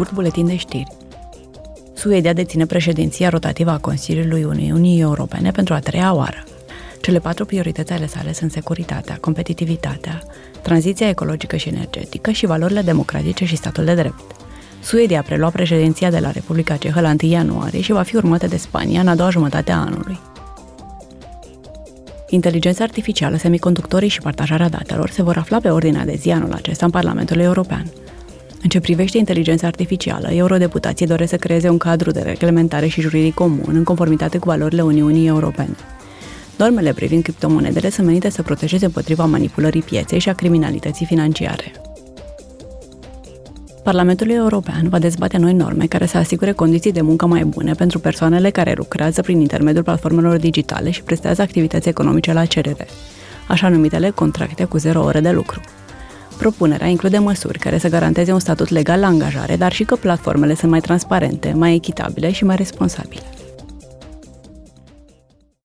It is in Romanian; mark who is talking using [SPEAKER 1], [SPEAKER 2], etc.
[SPEAKER 1] scurt buletin de știri. Suedia deține președinția rotativă a Consiliului Uniunii Europene pentru a treia oară. Cele patru priorități ale sale sunt securitatea, competitivitatea, tranziția ecologică și energetică și valorile democratice și statul de drept. Suedia a preluat președinția de la Republica Cehă la 1 ianuarie și va fi urmată de Spania în a doua jumătate a anului. Inteligența artificială, semiconductorii și partajarea datelor se vor afla pe ordinea de zi anul acesta în Parlamentul European. În ce privește inteligența artificială, eurodeputații doresc să creeze un cadru de reglementare și juridic comun în conformitate cu valorile Uniunii Europene. Normele privind criptomonedele sunt menite să protejeze împotriva manipulării pieței și a criminalității financiare. Parlamentul European va dezbate noi norme care să asigure condiții de muncă mai bune pentru persoanele care lucrează prin intermediul platformelor digitale și prestează activități economice la cerere, așa numitele contracte cu zero ore de lucru. Propunerea include măsuri care să garanteze un statut legal la angajare, dar și că platformele sunt mai transparente, mai echitabile și mai responsabile.